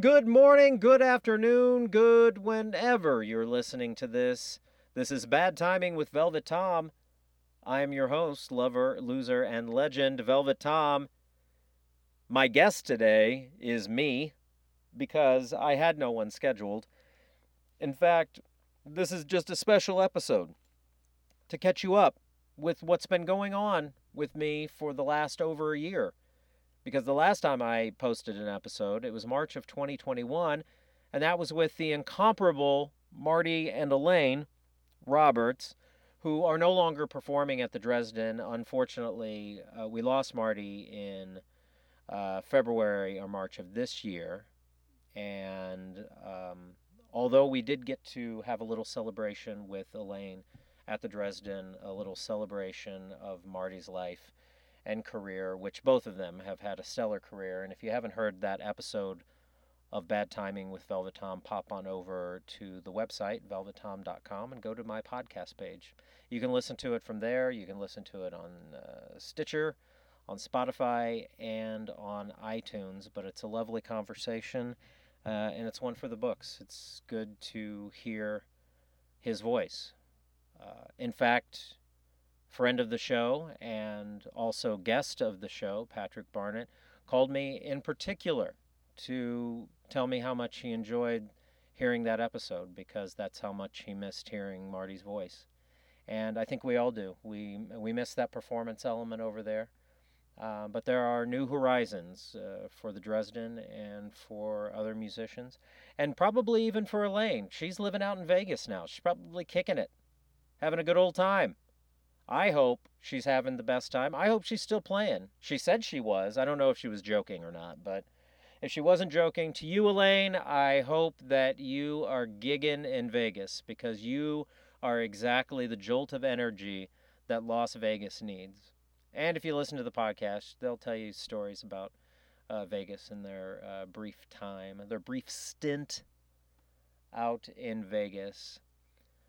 good morning, good afternoon, good whenever you're listening to this. This is Bad Timing with Velvet Tom. I am your host, lover, loser, and legend, Velvet Tom. My guest today is me because I had no one scheduled. In fact, this is just a special episode to catch you up with what's been going on with me for the last over a year. Because the last time I posted an episode, it was March of 2021, and that was with the incomparable Marty and Elaine Roberts, who are no longer performing at the Dresden. Unfortunately, uh, we lost Marty in uh, February or March of this year. And um, although we did get to have a little celebration with Elaine at the Dresden, a little celebration of Marty's life and career, which both of them have had a stellar career. And if you haven't heard that episode of Bad Timing with Velvet Tom, pop on over to the website, velvettom.com, and go to my podcast page. You can listen to it from there. You can listen to it on uh, Stitcher, on Spotify, and on iTunes. But it's a lovely conversation, uh, and it's one for the books. It's good to hear his voice. Uh, in fact, friend of the show and also guest of the show, Patrick Barnett, called me in particular to tell me how much he enjoyed hearing that episode because that's how much he missed hearing Marty's voice. And I think we all do. We we miss that performance element over there. Uh, but there are new horizons uh, for the Dresden and for other musicians, and probably even for Elaine. She's living out in Vegas now. She's probably kicking it, having a good old time. I hope she's having the best time. I hope she's still playing. She said she was. I don't know if she was joking or not, but if she wasn't joking, to you, Elaine, I hope that you are gigging in Vegas because you are exactly the jolt of energy that Las Vegas needs. And if you listen to the podcast, they'll tell you stories about uh, Vegas and their uh, brief time, their brief stint out in Vegas.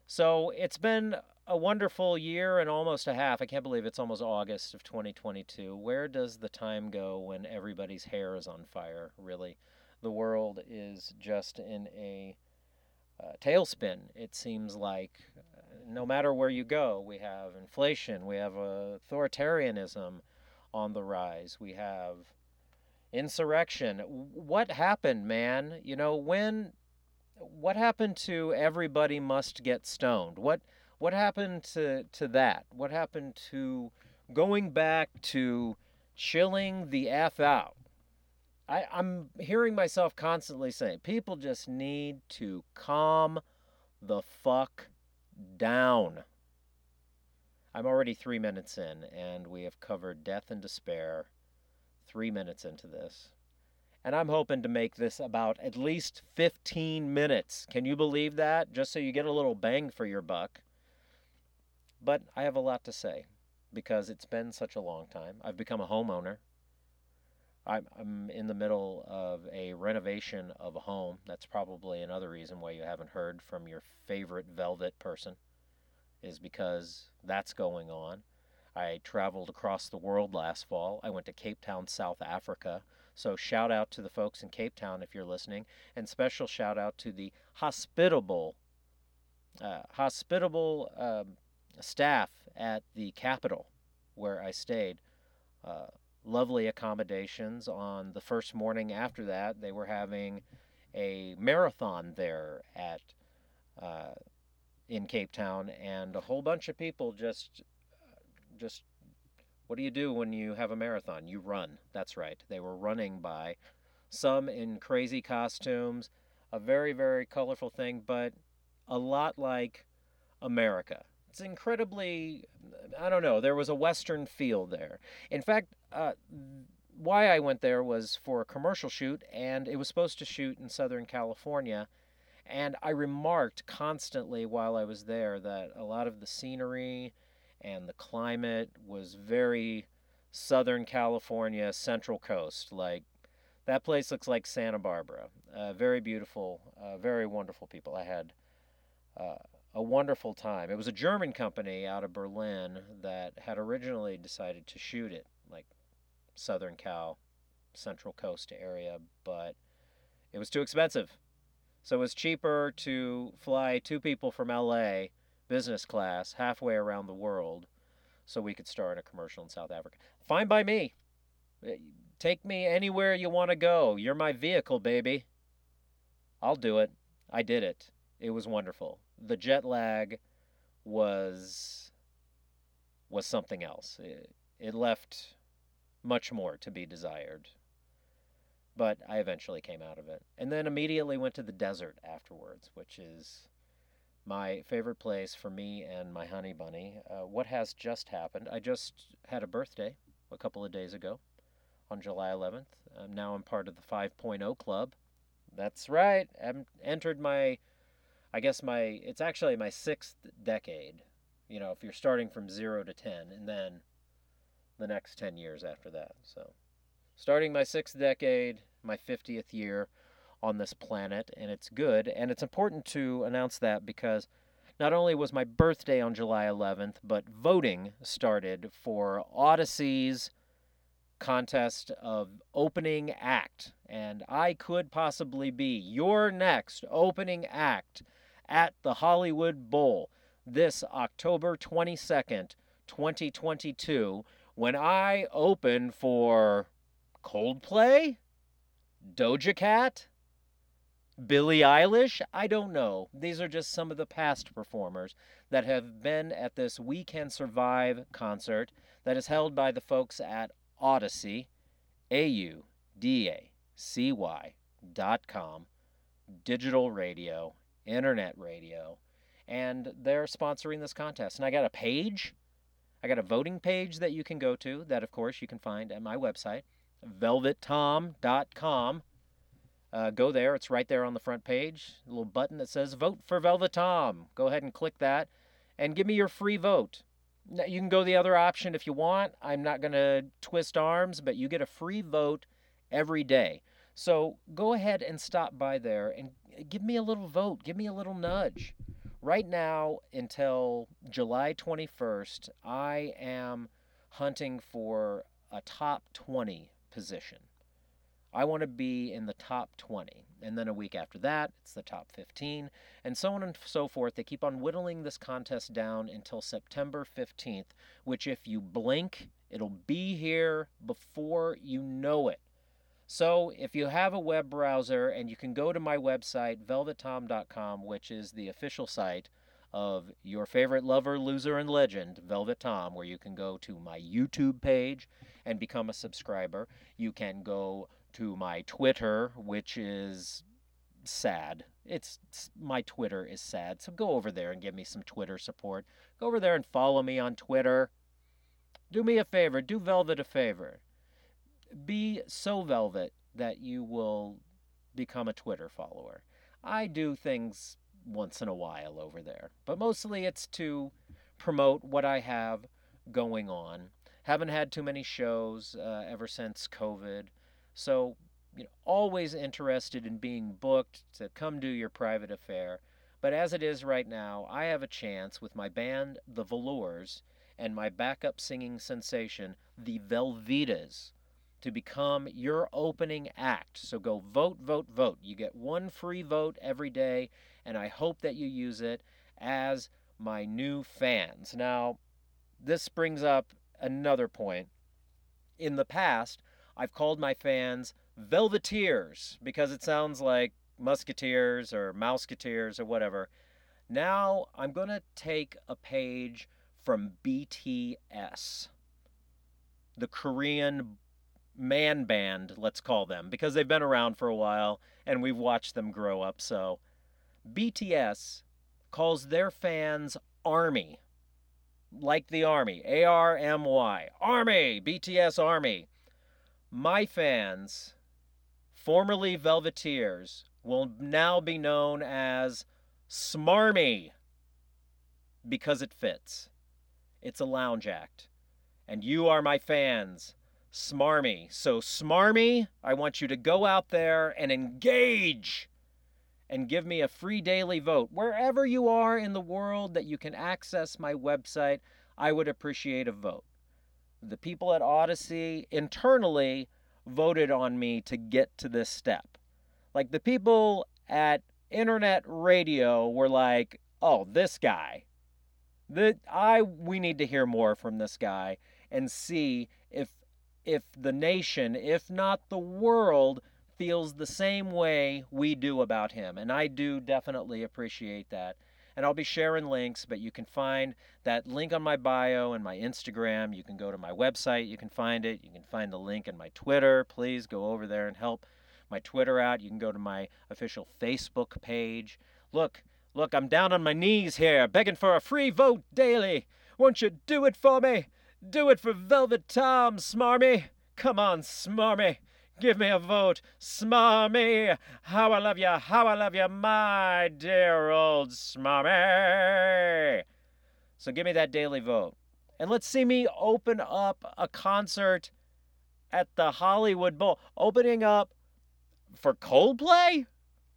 So it's been a wonderful year and almost a half. I can't believe it's almost August of 2022. Where does the time go when everybody's hair is on fire, really? The world is just in a uh, tailspin, it seems like. No matter where you go, we have inflation, we have authoritarianism on the rise, we have insurrection. What happened, man? You know, when. What happened to everybody must get stoned? What what happened to, to that? What happened to going back to chilling the F out? I, I'm hearing myself constantly saying people just need to calm the fuck down. I'm already three minutes in, and we have covered death and despair three minutes into this. And I'm hoping to make this about at least 15 minutes. Can you believe that? Just so you get a little bang for your buck. But I have a lot to say because it's been such a long time. I've become a homeowner. I'm, I'm in the middle of a renovation of a home. That's probably another reason why you haven't heard from your favorite velvet person, is because that's going on. I traveled across the world last fall. I went to Cape Town, South Africa. So, shout out to the folks in Cape Town if you're listening, and special shout out to the hospitable, uh, hospitable um, staff at the Capitol where I stayed. Uh, lovely accommodations. On the first morning after that, they were having a marathon there at uh, in Cape Town, and a whole bunch of people just just what do you do when you have a marathon? You run. That's right. They were running by some in crazy costumes, a very very colorful thing, but a lot like America it's incredibly i don't know there was a western feel there. In fact uh, why i went there was for a commercial shoot and it was supposed to shoot in southern california and i remarked constantly while i was there that a lot of the scenery and the climate was very southern california central coast like that place looks like santa barbara. Uh, very beautiful uh, very wonderful people. I had uh, a wonderful time. It was a German company out of Berlin that had originally decided to shoot it, like Southern Cal, Central Coast area, but it was too expensive. So it was cheaper to fly two people from LA business class halfway around the world so we could start a commercial in South Africa. Fine by me. Eh, take me anywhere you want to go. You're my vehicle, baby. I'll do it. I did it. It was wonderful. The jet lag was was something else. It, it left much more to be desired. But I eventually came out of it. And then immediately went to the desert afterwards, which is my favorite place for me and my honey bunny. Uh, what has just happened? I just had a birthday a couple of days ago on July 11th. Um, now I'm part of the 5.0 club. That's right. I've entered my, I guess my, it's actually my sixth decade. You know, if you're starting from zero to 10, and then the next 10 years after that. So, starting my sixth decade, my 50th year on this planet, and it's good. And it's important to announce that because not only was my birthday on July 11th, but voting started for Audacy's contest of opening act. And I could possibly be your next opening act at the Hollywood Bowl this October 22nd, 2022, when I open for Coldplay, Doja Cat, Billie Eilish? I don't know. These are just some of the past performers that have been at this We Can Survive concert that is held by the folks at Audacy, A U D A C Y dot com, digital radio, internet radio, and they're sponsoring this contest. And I got a page, I got a voting page that you can go to, that of course you can find at my website, velvettom.com. Uh, go there, it's right there on the front page, a little button that says Vote for Velvet Tom. Go ahead and click that and give me your free vote. You can go the other option if you want. I'm not going to twist arms, but you get a free vote every day. So go ahead and stop by there and give me a little vote. Give me a little nudge. Right now, until July 21st, I am hunting for a top 20 position. I want to be in the top 20. And then a week after that, it's the top 15, and so on and so forth. They keep on whittling this contest down until September 15th, which, if you blink, it'll be here before you know it. So, if you have a web browser and you can go to my website, velvettom.com, which is the official site of your favorite lover, loser, and legend, Velvet Tom, where you can go to my YouTube page and become a subscriber. You can go to my Twitter, which is sad. It's, my Twitter is sad. So go over there and give me some Twitter support. Go over there and follow me on Twitter. Do me a favor, do Velvet a favor. Be so velvet that you will become a Twitter follower. I do things once in a while over there, but mostly it's to promote what I have going on. Haven't had too many shows uh, ever since COVID. So, you know, always interested in being booked to come do your private affair. But as it is right now, I have a chance with my band, The Velours, and my backup singing sensation, The Velveettas, to become your opening act. So go vote, vote, vote. You get one free vote every day, and I hope that you use it as my new fans. Now, this brings up another point. In the past, I've called my fans Velveteers because it sounds like Musketeers or Mouseketeers or whatever. Now I'm going to take a page from BTS, the Korean man band, let's call them, because they've been around for a while and we've watched them grow up. So BTS calls their fans Army, like the Army, A R M Y, Army, BTS Army. My fans, formerly Velveteers, will now be known as Smarmy because it fits. It's a lounge act. And you are my fans, Smarmy. So, Smarmy, I want you to go out there and engage and give me a free daily vote. Wherever you are in the world that you can access my website, I would appreciate a vote the people at Audacy internally voted on me to get to this step. Like the people at internet radio were like, "Oh, this guy. That I we need to hear more from this guy and see if if the nation, if not the world, feels the same way we do about him." And I do definitely appreciate that. And I'll be sharing links, but you can find that link on my bio and my Instagram. You can go to my website, you can find it. You can find the link in my Twitter. Please go over there and help my Twitter out. You can go to my official Facebook page. Look, look, I'm down on my knees here, begging for a free vote daily. Won't you do it for me? Do it for Velvet Tom, Smarmy. Come on, Smarmy. Give me a vote. Smarmy. How I love you. How I love you, my dear old Smarmy. So give me that daily vote. And let's see me open up a concert at the Hollywood Bowl. Opening up for Coldplay?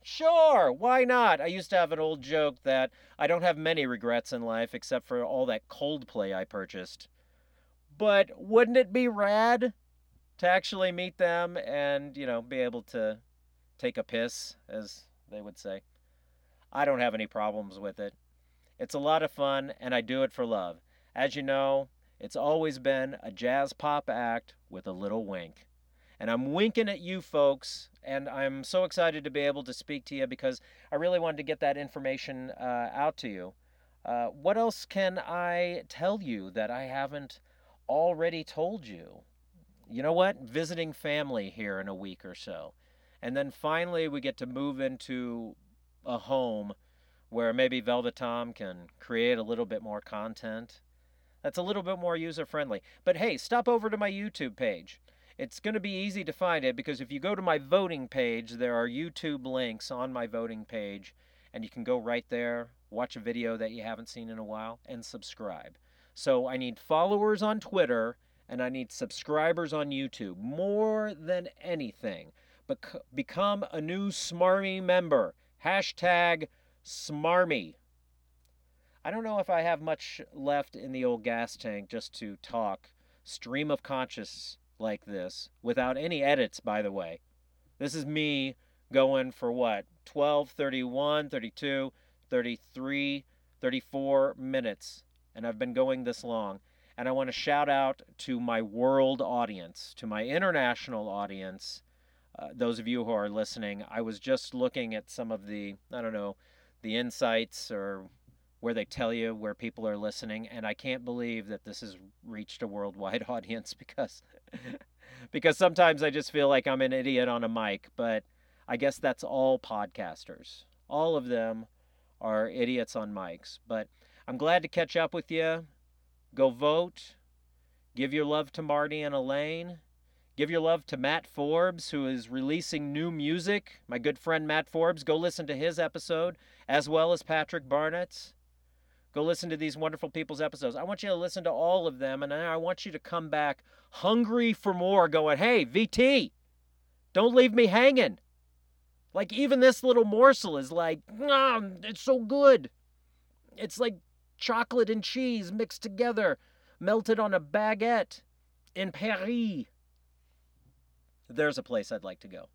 Sure, why not? I used to have an old joke that I don't have many regrets in life except for all that Coldplay I purchased. But wouldn't it be rad to actually meet them and, you know, be able to take a piss, as they would say? I don't have any problems with it. It's a lot of fun, and I do it for love. As you know, it's always been a jazz pop act with a little wink. And I'm winking at you folks, and I'm so excited to be able to speak to you because I really wanted to get that information uh, out to you. Uh, what else can I tell you that I haven't already told you? You know what? Visiting family here in a week or so. And then finally, we get to move into a home where maybe Velvet Tom can create a little bit more content that's a little bit more user friendly. But hey, stop over to my YouTube page. It's going to be easy to find it because if you go to my voting page, there are YouTube links on my voting page, and you can go right there, watch a video that you haven't seen in a while, and subscribe. So I need followers on Twitter and I need subscribers on YouTube more than anything. Bec- become a new Smarmy member. Hashtag Smarmy. I don't know if I have much left in the old gas tank just to talk stream of conscious like this without any edits, by the way. This is me going for what? 12, 31, 32, 33, 34 minutes. And I've been going this long. And I want to shout out to my world audience, to my international audience, uh, those of you who are listening. I was just looking at some of the, I don't know, the insights or where they tell you where people are listening and i can't believe that this has reached a worldwide audience because because sometimes i just feel like i'm an idiot on a mic but i guess that's all podcasters all of them are idiots on mics but i'm glad to catch up with you go vote give your love to marty and elaine Give your love to Matt Forbes, who is releasing new music. My good friend Matt Forbes, go listen to his episode, as well as Patrick Barnett's. Go listen to these wonderful people's episodes. I want you to listen to all of them, and I want you to come back hungry for more, going, hey, VT, don't leave me hanging. Like, even this little morsel is like, ah, it's so good. It's like chocolate and cheese mixed together, melted on a baguette in Paris. There's a place I'd like to go.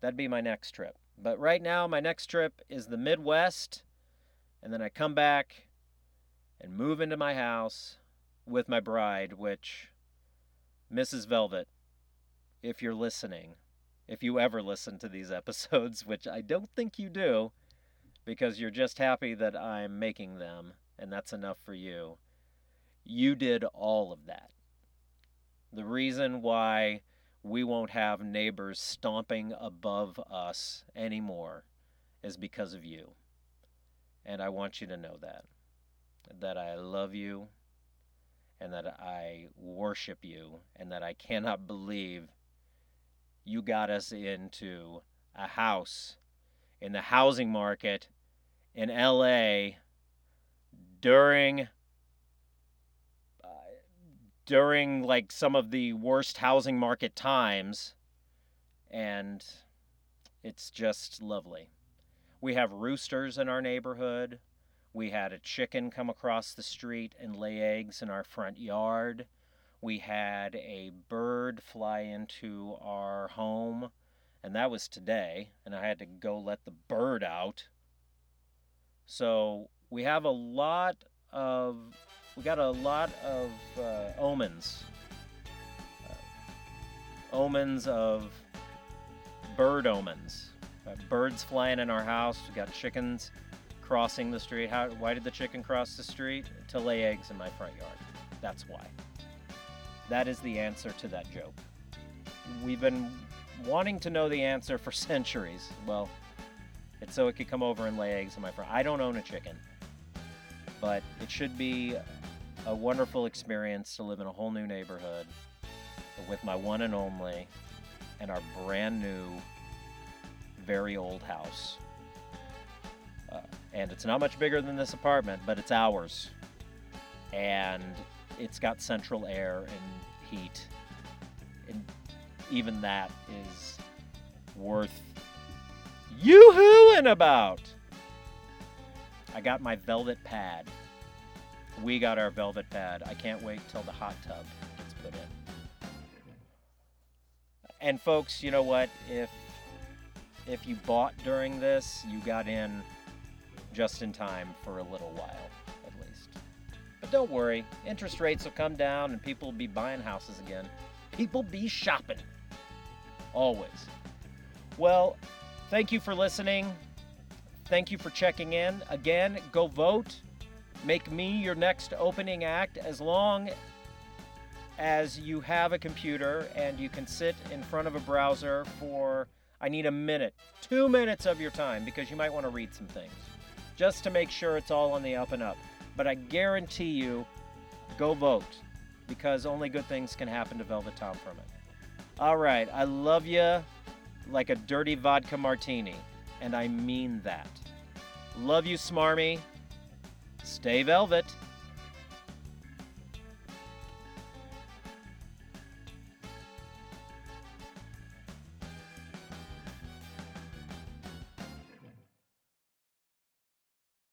That'd be my next trip. But right now, my next trip is the Midwest, and then I come back and move into my house with my bride, which, Mrs. Velvet, if you're listening, if you ever listen to these episodes, which I don't think you do, because you're just happy that I'm making them, and that's enough for you, you did all of that. The reason why we won't have neighbors stomping above us anymore is because of you. And I want you to know that that I love you and that I worship you and that I cannot believe you got us into a house in the housing market in LA during uh, during like some of the worst housing market times and it's just lovely. We have roosters in our neighborhood. We had a chicken come across the street and lay eggs in our front yard. We had a bird fly into our home and that was today, and I had to go let the bird out. So we have a lot of we got a lot of uh, omens, uh, omens of bird omens. Uh, birds flying in our house. We got chickens crossing the street. How? Why did the chicken cross the street? To lay eggs in my front yard. That's why. That is the answer to that joke. We've been wanting to know the answer for centuries. Well, it's so it could come over and lay eggs in my front. I don't own a chicken, but it should be a wonderful experience to live in a whole new neighborhood with my one and only and our brand new, very old house. Uh, and it's not much bigger than this apartment, but it's ours. And it's got central air and heat. And even that is worth yoo-hooing about. I got my velvet pad. We got our velvet pad. I can't wait till the hot tub gets put in. And folks, you know what? If if you bought during this, you got in just in time for a little while, at least. But don't worry, interest rates will come down and people will be buying houses again. People be shopping. Always. Well, thank you for listening. Thank you for checking in. Again, go vote. Make me your next opening act as long as you have a computer and you can sit in front of a browser for, I need a minute, two minutes of your time because you might want to read some things just to make sure it's all on the up and up. But I guarantee you, go vote because only good things can happen to Velvet Tom from it. All right, I love you like a dirty vodka martini, and I mean that. Love you, Smarmy. Stay velvet.